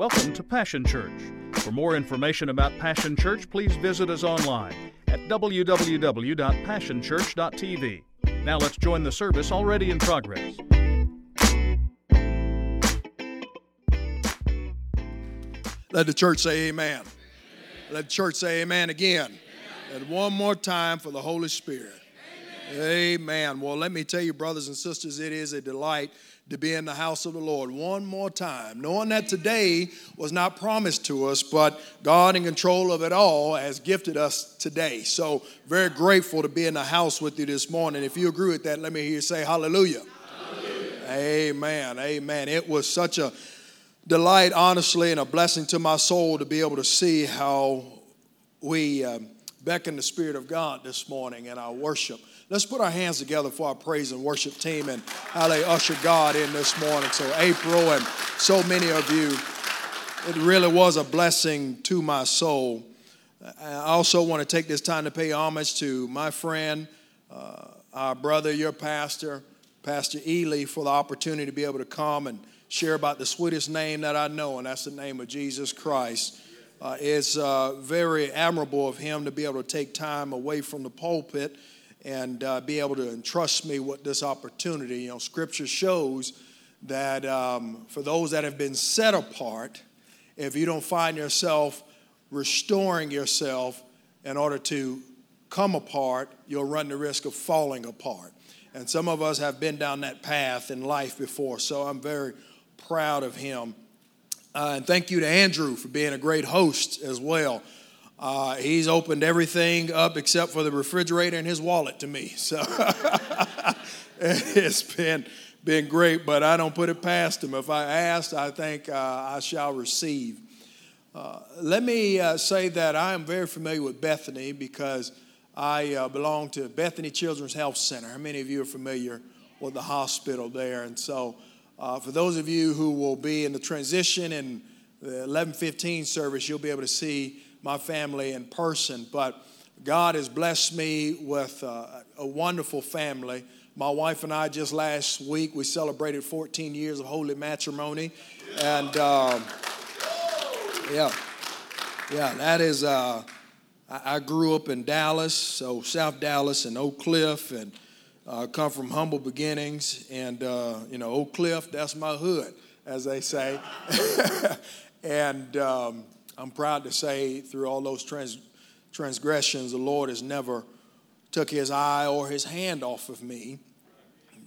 Welcome to Passion Church. For more information about Passion Church, please visit us online at www.passionchurch.tv. Now let's join the service already in progress. Let the church say amen. Let the church say amen again. And one more time for the Holy Spirit. Amen. Well, let me tell you, brothers and sisters, it is a delight to be in the house of the Lord one more time, knowing that today was not promised to us, but God in control of it all has gifted us today. So, very grateful to be in the house with you this morning. If you agree with that, let me hear you say hallelujah. hallelujah. Amen. Amen. It was such a delight, honestly, and a blessing to my soul to be able to see how we um, beckon the Spirit of God this morning in our worship. Let's put our hands together for our praise and worship team and how they usher God in this morning. So, April and so many of you, it really was a blessing to my soul. I also want to take this time to pay homage to my friend, uh, our brother, your pastor, Pastor Ely, for the opportunity to be able to come and share about the sweetest name that I know, and that's the name of Jesus Christ. Uh, it's uh, very admirable of him to be able to take time away from the pulpit and uh, be able to entrust me with this opportunity. You know, Scripture shows that um, for those that have been set apart, if you don't find yourself restoring yourself in order to come apart, you'll run the risk of falling apart. And some of us have been down that path in life before, so I'm very proud of him. Uh, and thank you to Andrew for being a great host as well. Uh, he's opened everything up except for the refrigerator and his wallet to me. So it's been been great, but I don't put it past him. If I ask, I think uh, I shall receive. Uh, let me uh, say that I am very familiar with Bethany because I uh, belong to Bethany Children's Health Center. How many of you are familiar with the hospital there? And so, uh, for those of you who will be in the transition and the 1115 service, you'll be able to see my family in person. But God has blessed me with uh, a wonderful family. My wife and I just last week we celebrated 14 years of holy matrimony, and um, yeah, yeah, that is. Uh, I, I grew up in Dallas, so South Dallas and Oak Cliff, and uh, come from humble beginnings. And uh, you know, Oak Cliff, that's my hood, as they say. and um, I'm proud to say through all those trans, transgressions, the Lord has never took his eye or his hand off of me,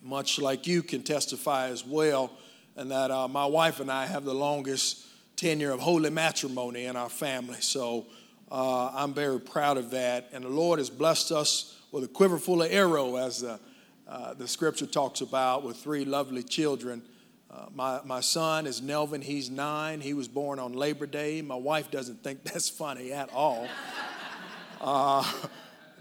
much like you can testify as well, and that uh, my wife and I have the longest tenure of holy matrimony in our family. So uh, I'm very proud of that. And the Lord has blessed us with a quiver full of arrow, as the, uh, the scripture talks about, with three lovely children. Uh, my, my son is Nelvin. He's nine. He was born on Labor Day. My wife doesn't think that's funny at all. Uh,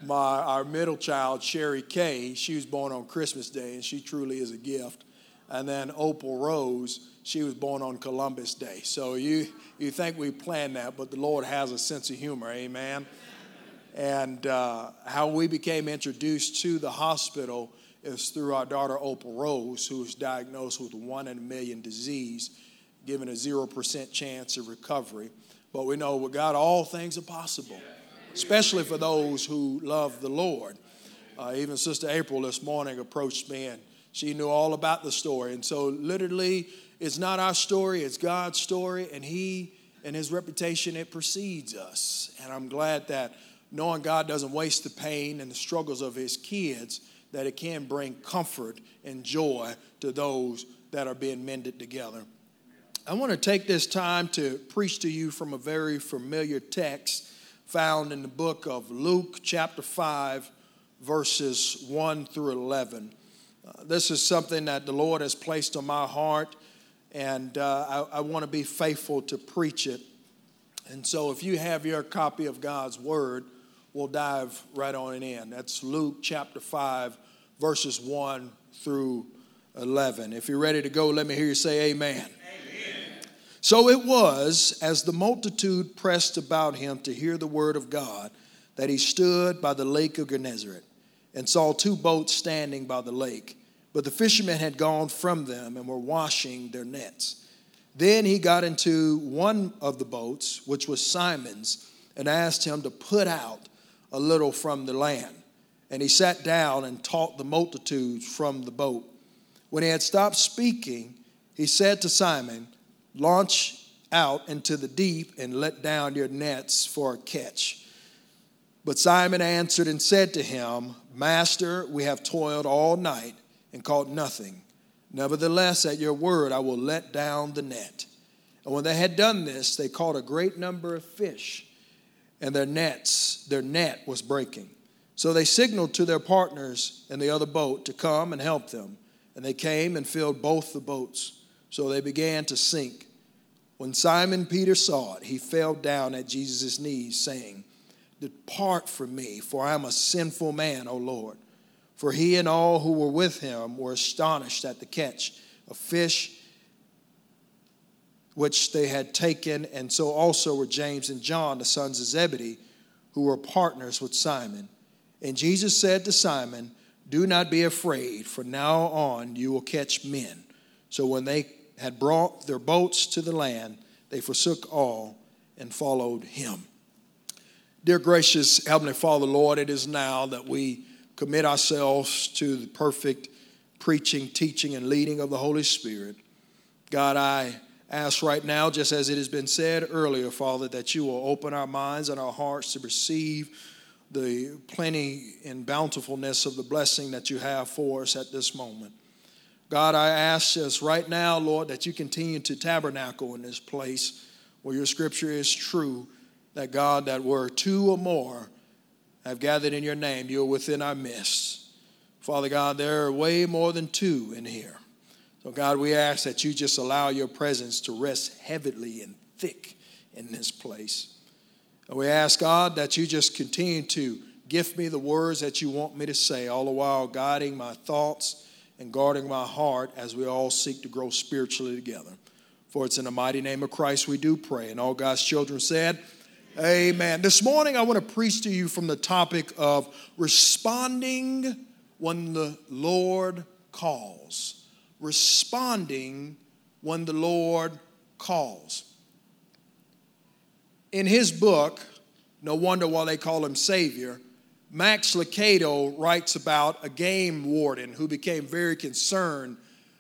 my, our middle child, Sherry Kay, she was born on Christmas Day, and she truly is a gift. And then Opal Rose, she was born on Columbus Day. So you, you think we planned that, but the Lord has a sense of humor, amen? And uh, how we became introduced to the hospital is through our daughter Opal Rose, who was diagnosed with one in a million disease, given a 0% chance of recovery. But we know with God, all things are possible, especially for those who love the Lord. Uh, even Sister April this morning approached me and she knew all about the story. And so, literally, it's not our story, it's God's story, and He and His reputation, it precedes us. And I'm glad that knowing God doesn't waste the pain and the struggles of His kids, that it can bring comfort and joy to those that are being mended together. I want to take this time to preach to you from a very familiar text found in the book of Luke, chapter 5, verses 1 through 11. Uh, this is something that the Lord has placed on my heart, and uh, I, I want to be faithful to preach it. And so, if you have your copy of God's Word, we'll dive right on in. That's Luke chapter 5, verses 1 through 11. If you're ready to go, let me hear you say amen. amen. So it was, as the multitude pressed about him to hear the word of God, that he stood by the lake of Gennesaret and saw two boats standing by the lake. But the fishermen had gone from them and were washing their nets. Then he got into one of the boats, which was Simon's, and asked him to put out a little from the land. And he sat down and taught the multitudes from the boat. When he had stopped speaking, he said to Simon, Launch out into the deep and let down your nets for a catch. But Simon answered and said to him, Master, we have toiled all night and caught nothing. Nevertheless, at your word, I will let down the net. And when they had done this, they caught a great number of fish, and their nets, their net was breaking. So they signaled to their partners in the other boat to come and help them. And they came and filled both the boats. So they began to sink. When Simon Peter saw it, he fell down at Jesus' knees, saying, Depart from me, for I am a sinful man, O Lord. For he and all who were with him were astonished at the catch of fish which they had taken, and so also were James and John, the sons of Zebedee, who were partners with Simon. And Jesus said to Simon, Do not be afraid, for now on you will catch men. So when they had brought their boats to the land, they forsook all and followed him. Dear gracious Heavenly Father, Lord, it is now that we commit ourselves to the perfect preaching, teaching, and leading of the Holy Spirit. God, I ask right now, just as it has been said earlier, Father, that you will open our minds and our hearts to receive the plenty and bountifulness of the blessing that you have for us at this moment. God, I ask us right now, Lord, that you continue to tabernacle in this place where your scripture is true, that God, that were two or more have gathered in your name. You're within our midst. Father God, there are way more than two in here. So, God, we ask that you just allow your presence to rest heavily and thick in this place. And we ask, God, that you just continue to gift me the words that you want me to say, all the while guiding my thoughts and guarding my heart as we all seek to grow spiritually together. For it's in the mighty name of Christ we do pray. And all God's children said, Amen. This morning, I want to preach to you from the topic of responding when the Lord calls. Responding when the Lord calls. In his book, No Wonder Why They Call Him Savior, Max Lucado writes about a game warden who became very concerned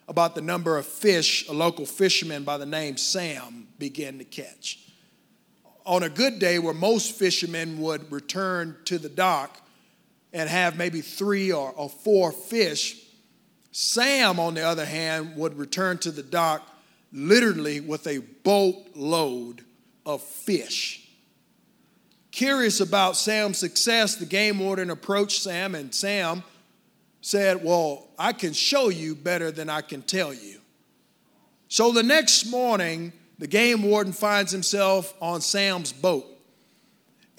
about the number of fish a local fisherman by the name Sam began to catch on a good day where most fishermen would return to the dock and have maybe three or, or four fish, Sam, on the other hand, would return to the dock literally with a boatload of fish. Curious about Sam's success, the game warden approached Sam, and Sam said, Well, I can show you better than I can tell you. So the next morning, the game warden finds himself on Sam's boat.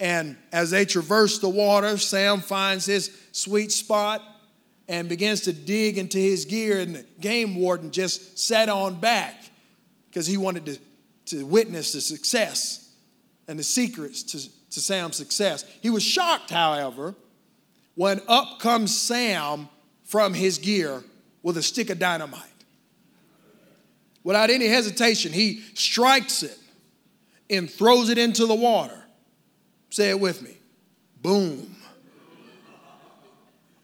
And as they traverse the water, Sam finds his sweet spot and begins to dig into his gear. And the game warden just sat on back because he wanted to, to witness the success and the secrets to, to Sam's success. He was shocked, however, when up comes Sam from his gear with a stick of dynamite. Without any hesitation, he strikes it and throws it into the water. Say it with me. Boom.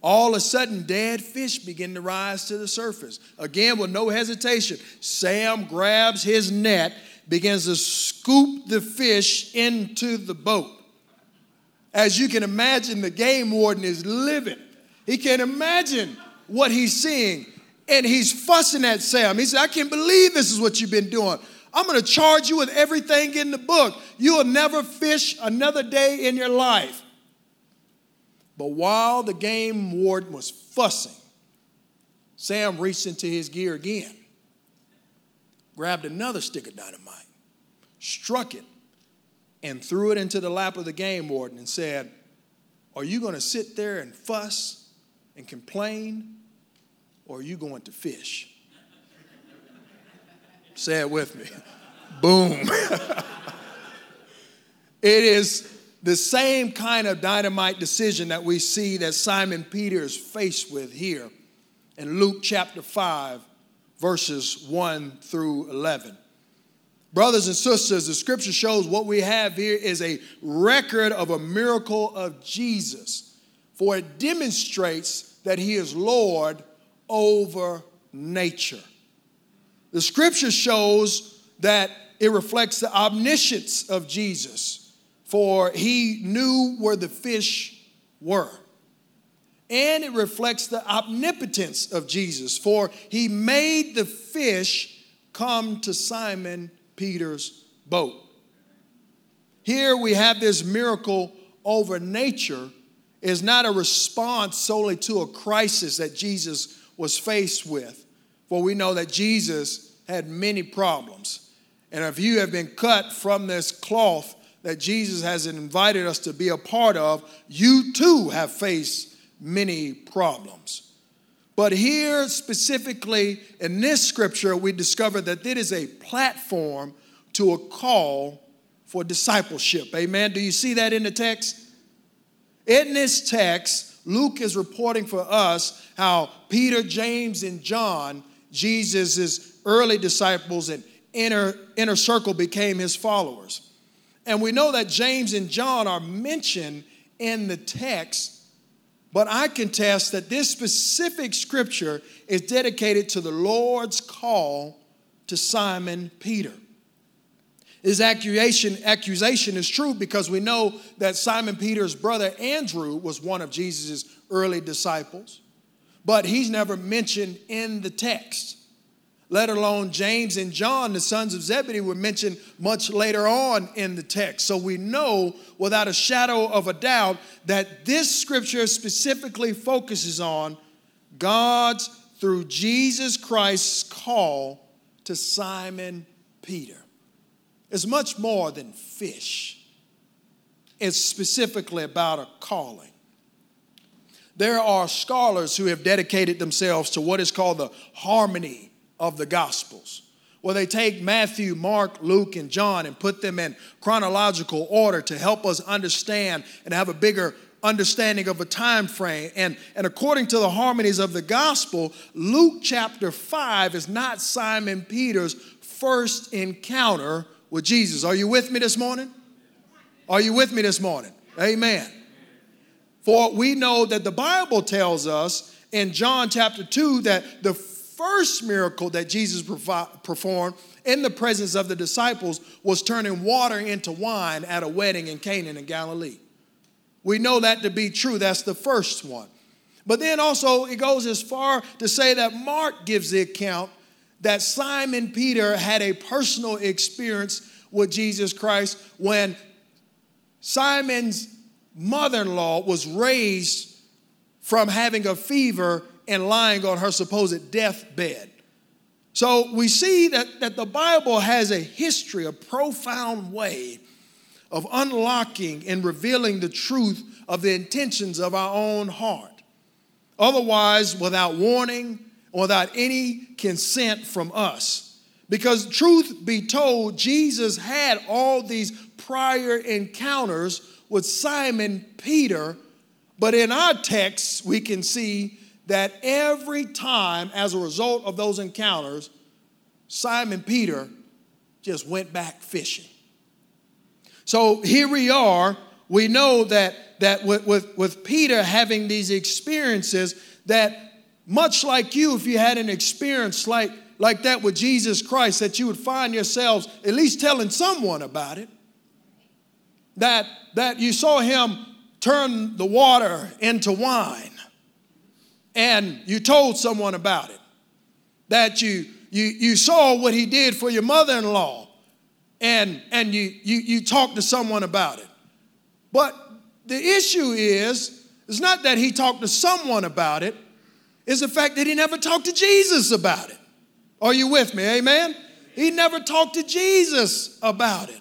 All of a sudden, dead fish begin to rise to the surface. Again, with no hesitation, Sam grabs his net, begins to scoop the fish into the boat. As you can imagine, the game warden is livid. He can't imagine what he's seeing and he's fussing at Sam. He said, I can't believe this is what you've been doing. I'm going to charge you with everything in the book. You will never fish another day in your life. But while the game warden was fussing, Sam reached into his gear again, grabbed another stick of dynamite, struck it, and threw it into the lap of the game warden and said, Are you going to sit there and fuss and complain or are you going to fish? Say it with me. Boom. it is the same kind of dynamite decision that we see that Simon Peter is faced with here in Luke chapter 5, verses 1 through 11. Brothers and sisters, the scripture shows what we have here is a record of a miracle of Jesus, for it demonstrates that he is Lord over nature. The scripture shows that it reflects the omniscience of Jesus, for he knew where the fish were. And it reflects the omnipotence of Jesus, for he made the fish come to Simon Peter's boat. Here we have this miracle over nature is not a response solely to a crisis that Jesus was faced with. For we know that Jesus had many problems. And if you have been cut from this cloth that Jesus has invited us to be a part of, you too have faced many problems. But here, specifically in this scripture, we discover that it is a platform to a call for discipleship. Amen. Do you see that in the text? In this text, Luke is reporting for us how Peter, James, and John, Jesus' early disciples and inner, inner circle, became his followers. And we know that James and John are mentioned in the text, but I contest that this specific scripture is dedicated to the Lord's call to Simon Peter. His accusation, accusation is true because we know that Simon Peter's brother Andrew was one of Jesus' early disciples, but he's never mentioned in the text. Let alone James and John, the sons of Zebedee, were mentioned much later on in the text. So we know without a shadow of a doubt that this scripture specifically focuses on God's, through Jesus Christ's call to Simon Peter is much more than fish. It's specifically about a calling. There are scholars who have dedicated themselves to what is called the harmony of the Gospels, where they take Matthew, Mark, Luke, and John and put them in chronological order to help us understand and have a bigger understanding of a time frame. And, and according to the harmonies of the gospel, Luke chapter 5 is not Simon Peter's first encounter with Jesus. Are you with me this morning? Are you with me this morning? Amen. For we know that the Bible tells us in John chapter 2 that the first miracle that Jesus performed in the presence of the disciples was turning water into wine at a wedding in Canaan in Galilee. We know that to be true. That's the first one. But then also, it goes as far to say that Mark gives the account that Simon Peter had a personal experience with Jesus Christ when Simon's mother in law was raised from having a fever and lying on her supposed deathbed. So we see that, that the Bible has a history, a profound way of unlocking and revealing the truth of the intentions of our own heart. Otherwise, without warning, without any consent from us. Because, truth be told, Jesus had all these prior encounters with Simon Peter, but in our text, we can see that every time, as a result of those encounters, Simon Peter just went back fishing. So here we are. We know that, that with, with, with Peter having these experiences, that much like you, if you had an experience like, like that with Jesus Christ, that you would find yourselves at least telling someone about it. That, that you saw him turn the water into wine and you told someone about it. That you, you, you saw what he did for your mother in law and, and you, you, you talked to someone about it. But the issue is, it's not that he talked to someone about it, it, is the fact that he never talked to Jesus about it. Are you with me? Amen? He never talked to Jesus about it.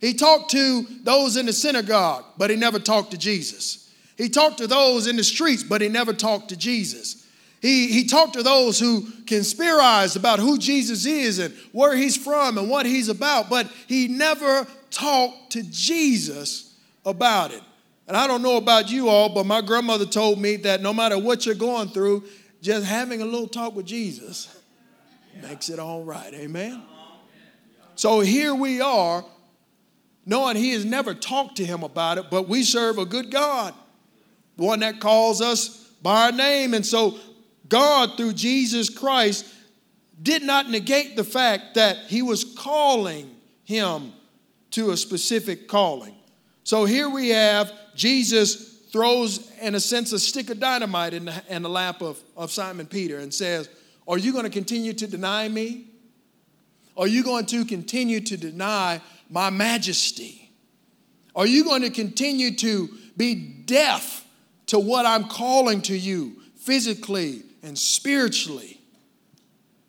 He talked to those in the synagogue, but he never talked to Jesus. He talked to those in the streets, but he never talked to Jesus. He, he talked to those who conspirized about who Jesus is and where he's from and what he's about, but he never talked to Jesus about it. And I don't know about you all, but my grandmother told me that no matter what you're going through, just having a little talk with Jesus makes it all right. Amen. So here we are, knowing he has never talked to him about it, but we serve a good God, one that calls us by our name. And so God, through Jesus Christ, did not negate the fact that he was calling him to a specific calling. So here we have Jesus throws, in a sense, a stick of dynamite in the, in the lap of, of Simon Peter and says, Are you going to continue to deny me? Are you going to continue to deny my majesty? Are you going to continue to be deaf to what I'm calling to you physically and spiritually?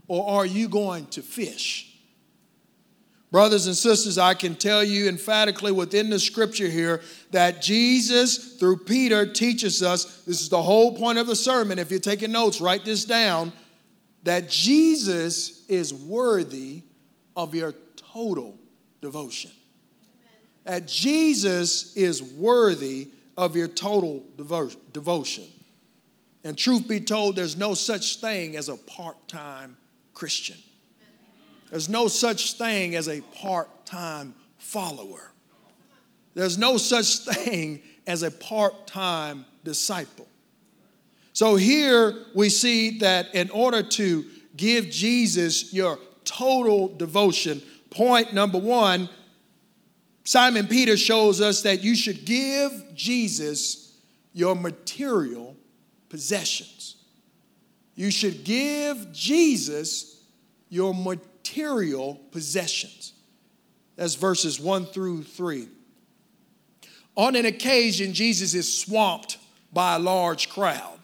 Or are you going to fish? Brothers and sisters, I can tell you emphatically within the scripture here that Jesus, through Peter, teaches us this is the whole point of the sermon. If you're taking notes, write this down that Jesus is worthy of your total devotion. That Jesus is worthy of your total devotion. And truth be told, there's no such thing as a part time Christian. There's no such thing as a part time follower. There's no such thing as a part time disciple. So here we see that in order to give Jesus your total devotion, point number one, Simon Peter shows us that you should give Jesus your material possessions. You should give Jesus your material possessions. That's verses 1 through 3. On an occasion, Jesus is swamped by a large crowd.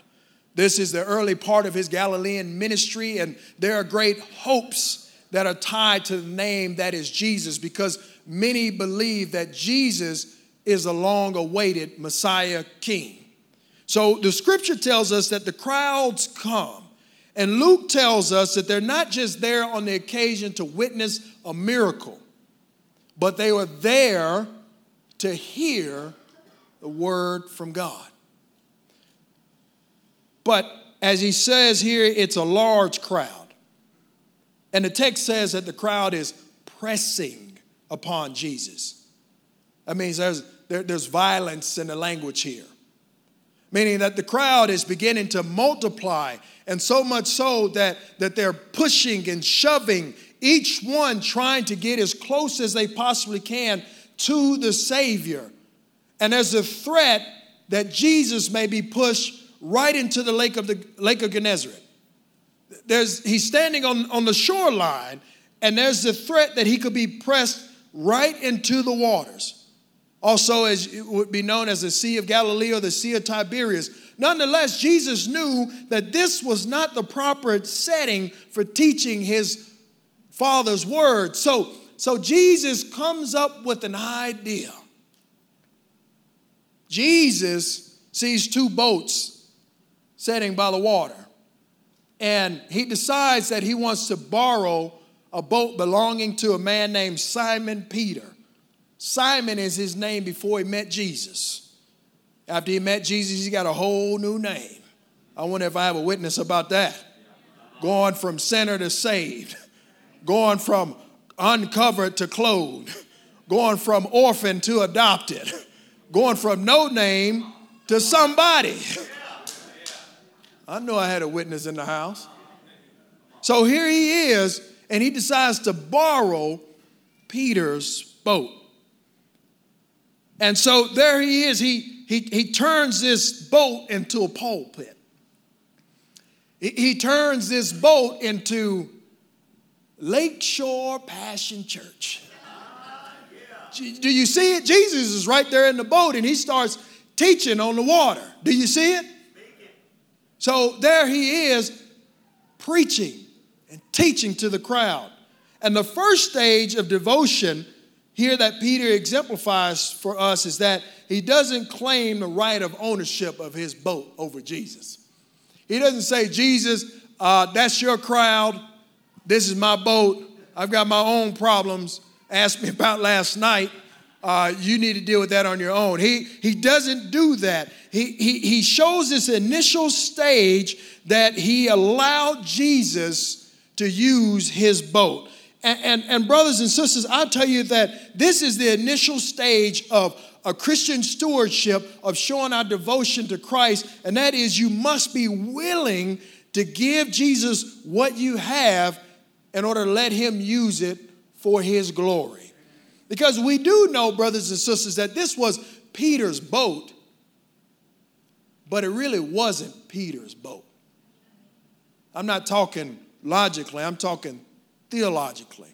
This is the early part of his Galilean ministry, and there are great hopes that are tied to the name that is Jesus because many believe that Jesus is a long awaited Messiah king. So the scripture tells us that the crowds come and Luke tells us that they're not just there on the occasion to witness a miracle, but they were there to hear the word from God. But as he says here, it's a large crowd. And the text says that the crowd is pressing upon Jesus. That means there's, there, there's violence in the language here, meaning that the crowd is beginning to multiply and so much so that, that they're pushing and shoving, each one trying to get as close as they possibly can to the Savior. And there's a threat that Jesus may be pushed right into the lake of the lake of Gennesaret. There's, he's standing on, on the shoreline, and there's the threat that he could be pressed right into the waters. Also, as it would be known as the Sea of Galilee or the Sea of Tiberias. Nonetheless, Jesus knew that this was not the proper setting for teaching his Father's word. So, so Jesus comes up with an idea. Jesus sees two boats sitting by the water, and he decides that he wants to borrow a boat belonging to a man named Simon Peter. Simon is his name before he met Jesus. After he met Jesus, he got a whole new name. I wonder if I have a witness about that. Going from sinner to saved, going from uncovered to clothed, going from orphan to adopted, going from no name to somebody. I know I had a witness in the house. So here he is, and he decides to borrow Peter's boat. And so there he is. He he, he turns this boat into a pulpit. He, he turns this boat into Lakeshore Passion Church. Do you see it? Jesus is right there in the boat and he starts teaching on the water. Do you see it? So there he is preaching teaching to the crowd. And the first stage of devotion here that Peter exemplifies for us is that he doesn't claim the right of ownership of his boat over Jesus. He doesn't say, Jesus, uh, that's your crowd. This is my boat. I've got my own problems. Asked me about last night. Uh, you need to deal with that on your own. He, he doesn't do that. He, he, he shows this initial stage that he allowed Jesus to use his boat. And, and, and, brothers and sisters, I'll tell you that this is the initial stage of a Christian stewardship of showing our devotion to Christ, and that is you must be willing to give Jesus what you have in order to let him use it for his glory. Because we do know, brothers and sisters, that this was Peter's boat, but it really wasn't Peter's boat. I'm not talking logically, I'm talking theologically.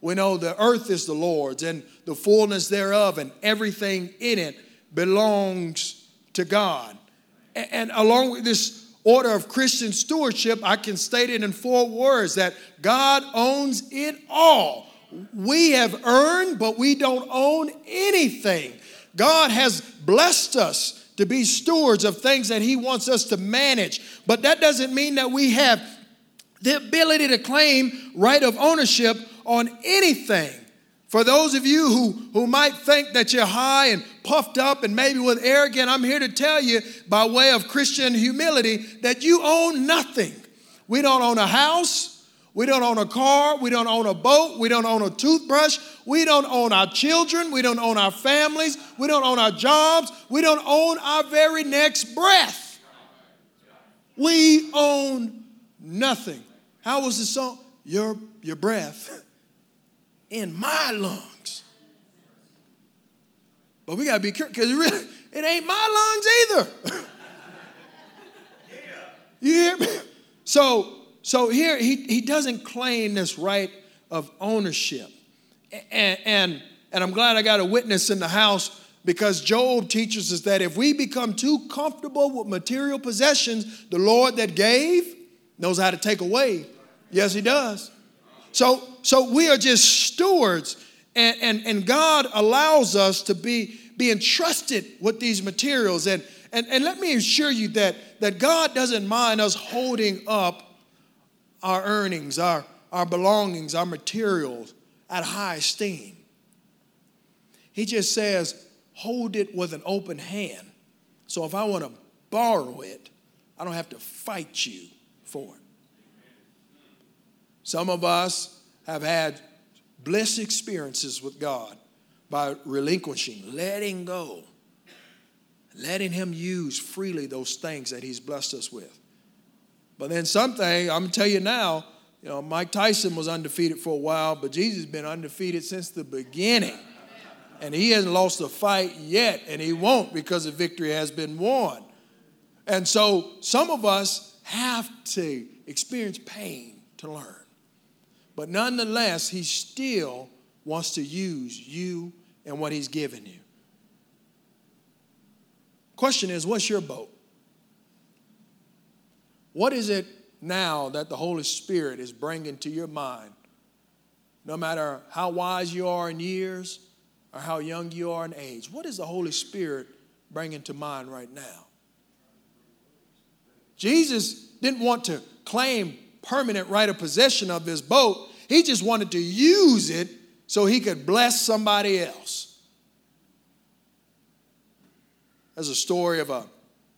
We know the earth is the Lord's and the fullness thereof, and everything in it belongs to God. And along with this order of Christian stewardship, I can state it in four words that God owns it all. We have earned, but we don't own anything. God has blessed us to be stewards of things that He wants us to manage, but that doesn't mean that we have the ability to claim right of ownership on anything. For those of you who, who might think that you're high and puffed up and maybe with arrogant, I'm here to tell you by way of Christian humility that you own nothing. We don't own a house. We don't own a car. We don't own a boat. We don't own a toothbrush. We don't own our children. We don't own our families. We don't own our jobs. We don't own our very next breath. We own nothing. How was the song? Your, your breath in my lungs. But we got to be careful because it really, it ain't my lungs either. you hear me? So, so here he, he doesn't claim this right of ownership. And, and, and I'm glad I got a witness in the house because Job teaches us that if we become too comfortable with material possessions, the Lord that gave knows how to take away. Yes, he does. So, so we are just stewards, and, and, and God allows us to be, be entrusted with these materials. And, and, and let me assure you that, that God doesn't mind us holding up our earnings, our, our belongings, our materials at high esteem. He just says, hold it with an open hand. So if I want to borrow it, I don't have to fight you for it. Some of us have had blessed experiences with God by relinquishing, letting go, letting Him use freely those things that He's blessed us with. But then something, I'm gonna tell you now, you know, Mike Tyson was undefeated for a while, but Jesus has been undefeated since the beginning. And he hasn't lost a fight yet, and he won't because the victory has been won. And so some of us have to experience pain to learn. But nonetheless, he still wants to use you and what he's given you. Question is, what's your boat? What is it now that the Holy Spirit is bringing to your mind? No matter how wise you are in years or how young you are in age, what is the Holy Spirit bringing to mind right now? Jesus didn't want to claim permanent right of possession of this boat. He just wanted to use it so he could bless somebody else. There's a story of a,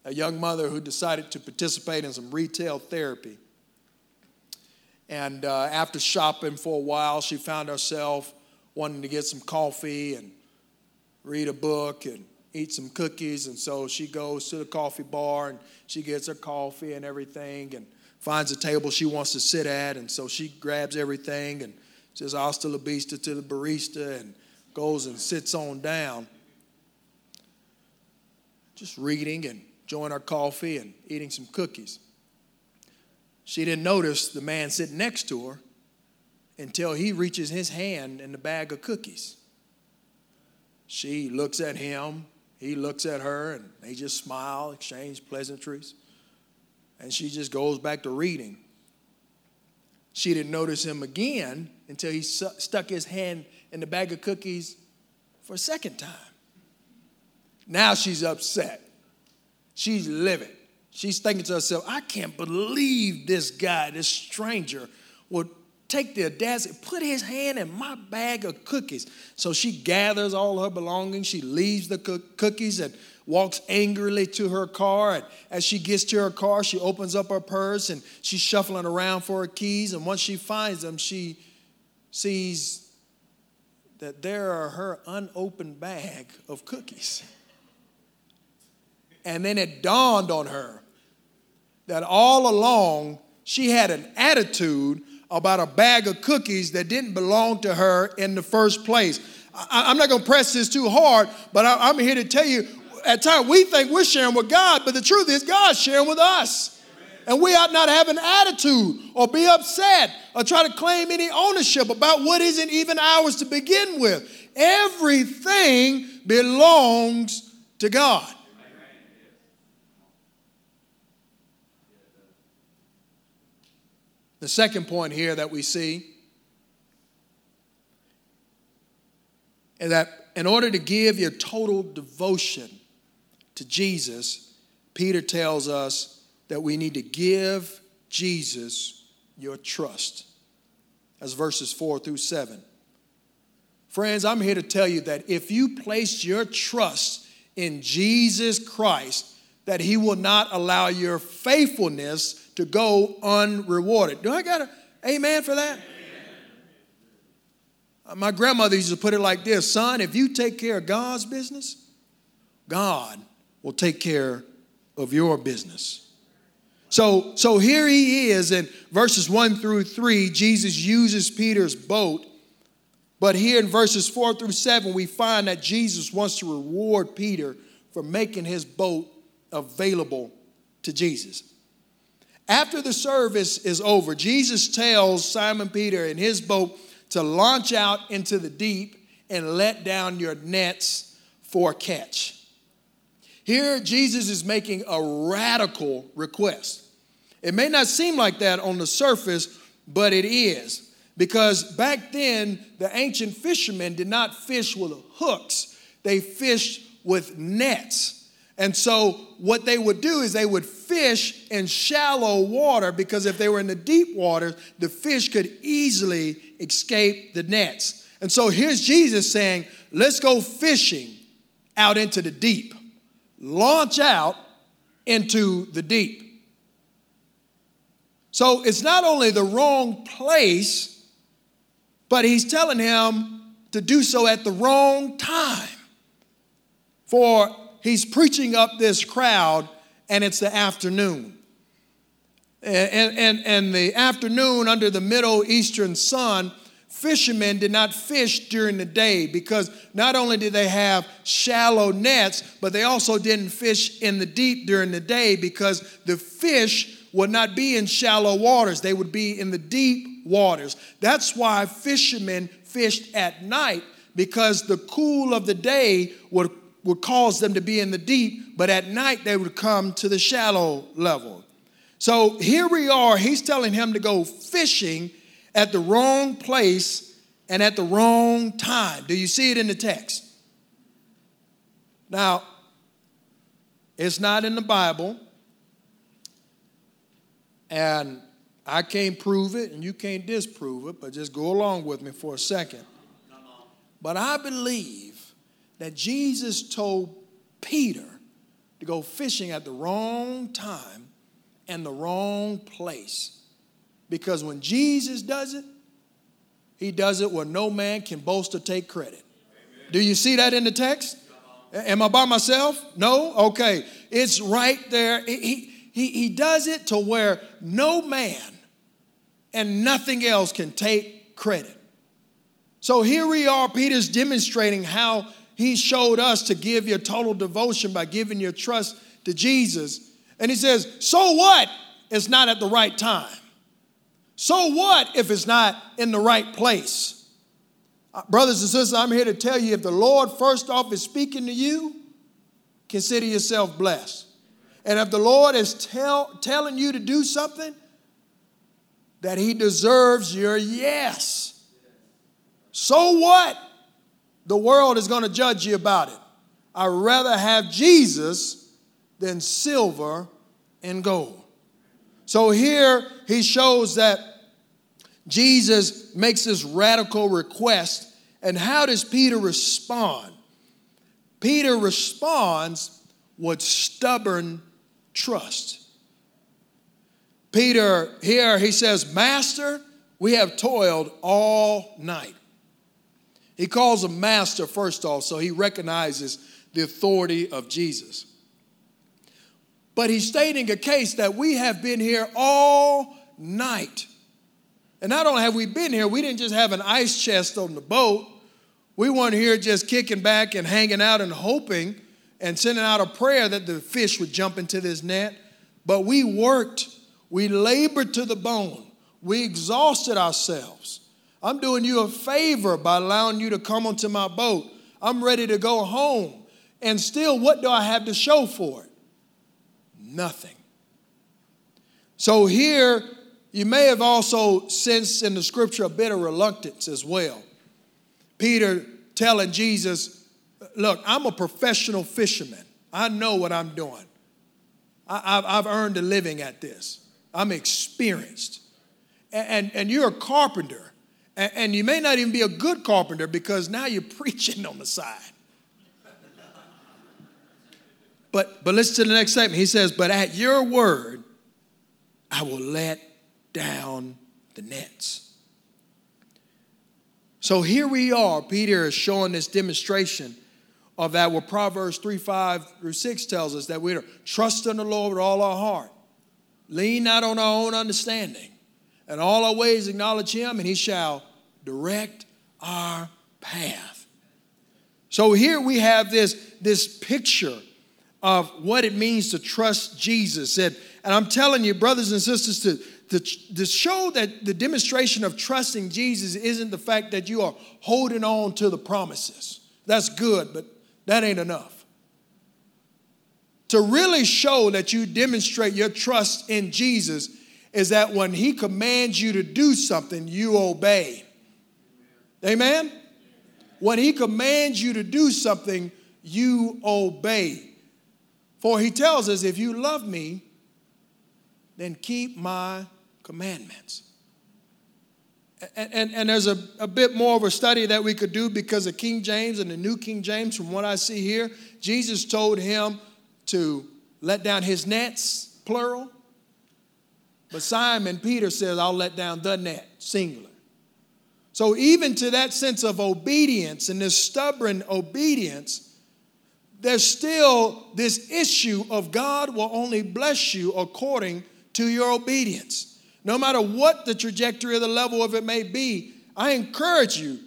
a young mother who decided to participate in some retail therapy. And uh, after shopping for a while, she found herself wanting to get some coffee and read a book and eat some cookies. And so she goes to the coffee bar and she gets her coffee and everything. And finds a table she wants to sit at, and so she grabs everything and says hasta la vista to the barista and goes and sits on down. Just reading and enjoying our coffee and eating some cookies. She didn't notice the man sitting next to her until he reaches his hand in the bag of cookies. She looks at him, he looks at her, and they just smile, exchange pleasantries and she just goes back to reading. She didn't notice him again until he su- stuck his hand in the bag of cookies for a second time. Now she's upset. She's livid. She's thinking to herself, I can't believe this guy, this stranger, would take the audacity, put his hand in my bag of cookies. So she gathers all her belongings. She leaves the cookies and walks angrily to her car. And as she gets to her car, she opens up her purse and she's shuffling around for her keys. And once she finds them, she sees that there are her unopened bag of cookies. And then it dawned on her that all along she had an attitude about a bag of cookies that didn't belong to her in the first place. I, am not going to press this too hard, but I, I'm here to tell you at times we think we're sharing with God, but the truth is God's sharing with us. And we ought not have an attitude or be upset or try to claim any ownership about what isn't even ours to begin with. Everything belongs to God. The second point here that we see is that in order to give your total devotion to Jesus, Peter tells us that we need to give Jesus your trust. That's verses 4 through 7. Friends, I'm here to tell you that if you place your trust in Jesus Christ, that he will not allow your faithfulness to go unrewarded. Do I got an amen for that? Amen. My grandmother used to put it like this Son, if you take care of God's business, God will take care of your business. So, so here he is in verses 1 through 3. Jesus uses Peter's boat. But here in verses 4 through 7, we find that Jesus wants to reward Peter for making his boat available to Jesus. After the service is over, Jesus tells Simon Peter and his boat to launch out into the deep and let down your nets for a catch. Here, Jesus is making a radical request. It may not seem like that on the surface, but it is. Because back then, the ancient fishermen did not fish with hooks, they fished with nets. And so, what they would do is they would fish in shallow water because if they were in the deep water, the fish could easily escape the nets. And so, here's Jesus saying, Let's go fishing out into the deep launch out into the deep. So it's not only the wrong place, but he's telling him to do so at the wrong time. For he's preaching up this crowd, and it's the afternoon. And, and, and the afternoon under the Middle Eastern sun fishermen did not fish during the day because not only did they have shallow nets, but they also didn't fish in the deep during the day because the fish would not be in shallow waters, they would be in the deep waters. That's why fishermen fished at night because the cool of the day would, would cause them to be in the deep, but at night they would come to the shallow level. So here we are, he's telling him to go fishing at the wrong place and at the wrong time. Do you see it in the text? Now, it's not in the Bible, and I can't prove it, and you can't disprove it, but just go along with me for a second. But I believe that Jesus told Peter to go fishing at the wrong time and the wrong place. Because when Jesus does it, he does it where no man can boast or take credit. Amen. Do you see that in the text? Am I by myself? No? Okay. It's right there. He, he, he does it to where no man and nothing else can take credit. So here we are, Peter's demonstrating how he showed us to give your total devotion by giving your trust to Jesus. And he says, So what? It's not at the right time. So what if it's not in the right place? Uh, brothers and sisters, I'm here to tell you if the Lord, first off, is speaking to you, consider yourself blessed. And if the Lord is tell, telling you to do something, that He deserves your yes. So what? The world is going to judge you about it. I'd rather have Jesus than silver and gold. So here he shows that Jesus makes this radical request. And how does Peter respond? Peter responds with stubborn trust. Peter, here he says, Master, We have toiled all night. He calls him master first off, so he recognizes the authority of Jesus. But he's stating a case that we have been here all night. And not only have we been here, we didn't just have an ice chest on the boat. We weren't here just kicking back and hanging out and hoping and sending out a prayer that the fish would jump into this net. But we worked, we labored to the bone, we exhausted ourselves. I'm doing you a favor by allowing you to come onto my boat. I'm ready to go home. And still, what do I have to show for it? Nothing. So here, you may have also sensed in the scripture a bit of reluctance as well. Peter telling Jesus, Look, I'm a professional fisherman. I know what I'm doing. I, have earned a living at this. I'm experienced. And, and, and you're a carpenter. And, and you may not even be a good carpenter because now you're preaching on the side. But, but listen to the next statement. He says, But at your word, I will let down the nets. So here we are. Peter is showing this demonstration of that, where Proverbs 3 5 through 6 tells us that we're trust in the Lord with all our heart, lean not on our own understanding, and all our ways acknowledge Him, and He shall direct our path. So here we have this, this picture of what it means to trust Jesus. And, and I'm telling you, brothers and sisters, to, to, to show that the demonstration of trusting Jesus isn't the fact that you are holding on to the promises. That's good, but that ain't enough. To really show that you demonstrate your trust in Jesus is that when He commands you to do something, you obey. Amen? When He commands you to do something, you obey. For He tells us, if you love me, then keep my commandments. And, and, and, there's a, a bit more of a study that we could do because of King James and the New King James, from what I see here. Jesus told him to let down his nets, plural. But Simon Peter says, I'll let down the net, singular. So, even to that sense of obedience and this stubborn obedience, there's still this issue of God will only bless you according to your obedience. No matter what the trajectory or the level of it may be, I encourage you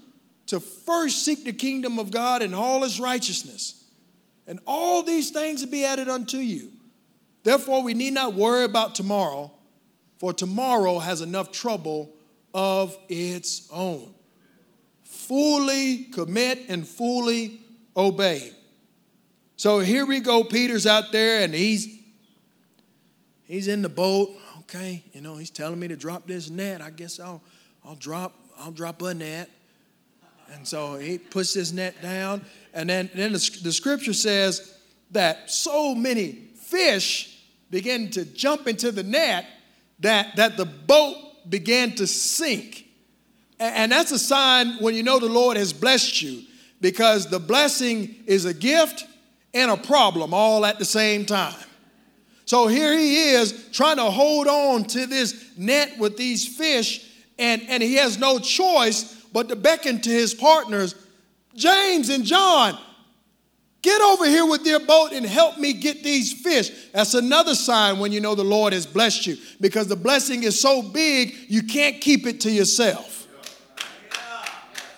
to first seek the kingdom of God and all his righteousness. And all these things will be added unto you. Therefore, we need not worry about tomorrow, for tomorrow has enough trouble of its own. Fully commit and fully obey. So here we go. Peter's out there and he's he's in the boat okay, you know, he's telling me to drop this net. I guess I'll, I'll drop, I'll drop a net. And so he puts his net down. And then, then the, the scripture says that so many fish began to jump into the net that, that the boat began to sink. And, and that's a sign when you know the Lord has blessed you because the blessing is a gift and a problem all at the same time. So here he is trying to hold on to this net with these fish, and, and he has no choice but to beckon to his partners, James and John, get over here with your boat and help me get these fish. That's another sign when you know the Lord has blessed you because the blessing is so big you can't keep it to yourself.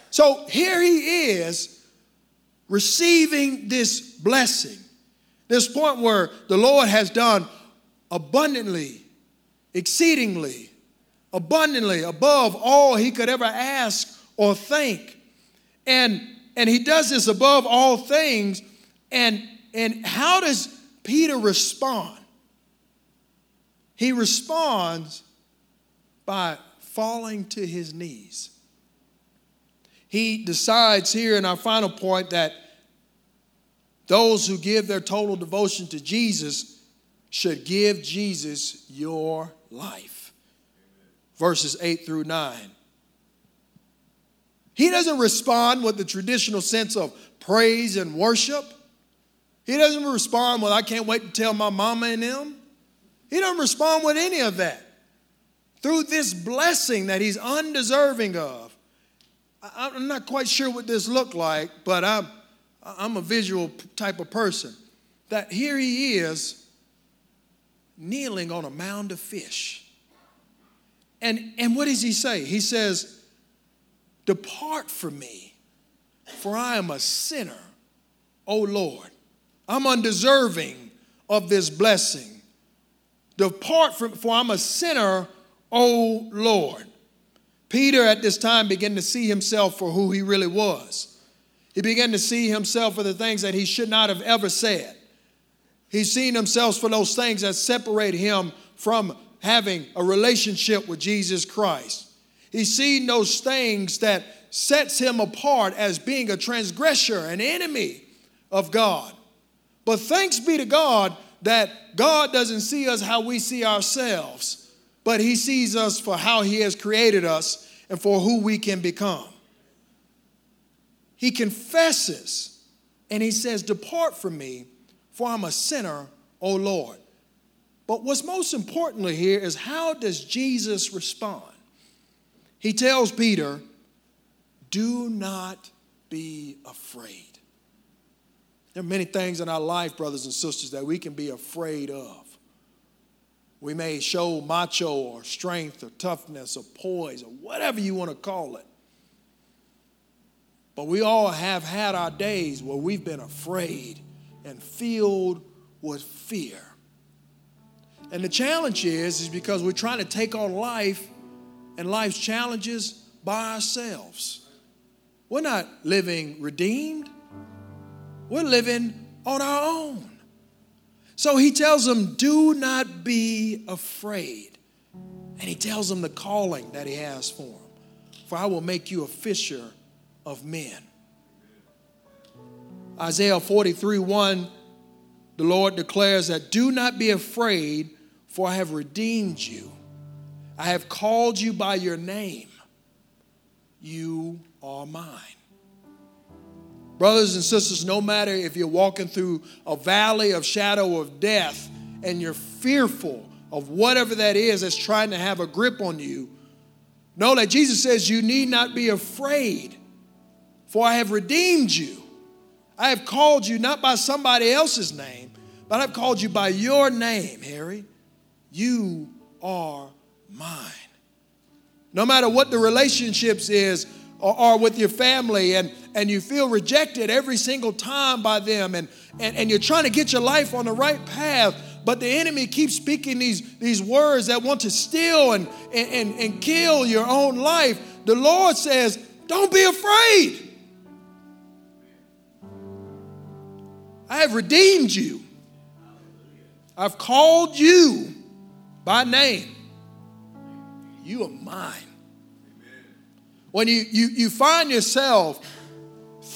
So here he is receiving this blessing. This point where the Lord has done abundantly, exceedingly, abundantly, above all he could ever ask or think. And, and he does this above all things. And, and how does Peter respond? He responds by falling to his knees. He decides here in our final point that those who give their total devotion to Jesus should give Jesus your life. Verses 8 through 9. He doesn't respond with the traditional sense of praise and worship. He doesn't respond with, I can't wait to tell my mama and them. He doesn't respond with any of that. through this blessing that he's undeserving of. I'm not quite sure what this looked like, but I'm, I'm a visual type of person. That here he is kneeling on a mound of fish. And, and what does he say? He says, Depart from me, for I am a sinner, O Lord. I'm undeserving of this blessing. Depart from, for I'm a sinner, O Lord. Peter at this time began to see himself for who he really was. He began to see himself for the things that he should not have ever said. He's seen himself for those things that separate him from having a relationship with Jesus Christ. He's seen those things that sets him apart as being a transgressor, an enemy of God. But thanks be to God that God doesn't see us how we see ourselves but he sees us for how he has created us and for who we can become. He confesses and he says, Depart from me, for I'm a sinner, O Lord. But what's most importantly here is how does Jesus respond? He tells Peter, Do not be afraid. There are many things in our life, brothers and sisters, that we can be afraid of. We may show macho or strength or toughness or poise or whatever you want to call it. But we all have had our days where we've been afraid and filled with fear. And the challenge is, is because we're trying to take on life and life's challenges by ourselves. We're not living redeemed. We're living on our own. So he tells them, Do not be afraid. And he tells them the calling that he has for them. For I will make you a fisher of men. Isaiah 43 1, the Lord declares that, Do not be afraid, for I have redeemed you. I have called you by your name. You are mine. Brothers and sisters, no matter if you're walking through a valley of shadow of death and you're fearful of whatever that is that's trying to have a grip on you, know that Jesus says you need not be afraid, for I have redeemed you. I have called you not by somebody else's name, but I've called you by your name, Harry. You are mine. No matter what the relationships is, or, or with your family and, and you feel rejected every single time by them and, and, and you're trying to get your life on the right path, but the enemy keeps speaking these, these words that want to steal and, and, and kill your own life, the Lord says, Don't be afraid. I have redeemed you. I've called you by name. You are mine when you, you, you find yourself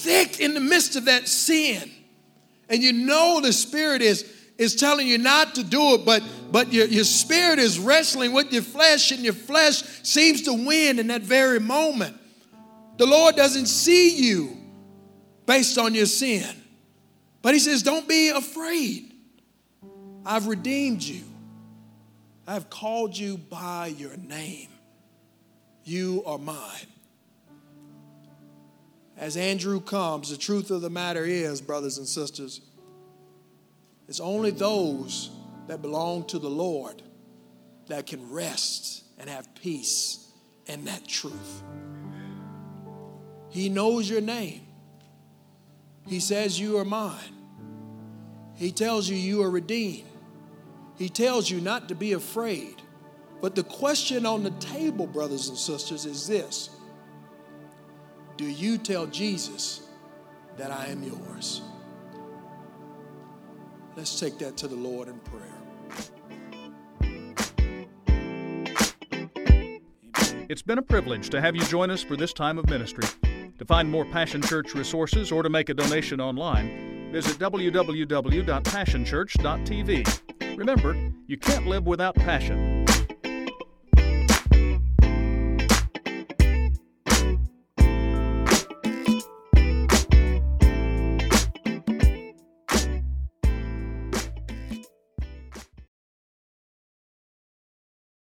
thick in the midst of that sin. And you know the spirit is is telling you not to do it but but your, your spirit is wrestling with your flesh and your flesh seems to win in that very moment. The lord doesn't see you based on your sin but he says don't be afraid. I've redeemed you. I've called you by your name. You are mine as Andrew comes, the truth of the matter is, brothers and sisters, it's only those that belong to the Lord that can rest and have peace in that truth. He knows your name. He says, You are mine. He tells you you are redeemed. He tells you not to be afraid. But the question on the table, brothers and sisters, is this do you tell Jesus that I am yours? Let's take that to the Lord in prayer. It's been a privilege to have you join us for this time of ministry. To find more Passion Church resources or to make a donation online, visit www.passionchurch.tv. Remember, you can't live without passion.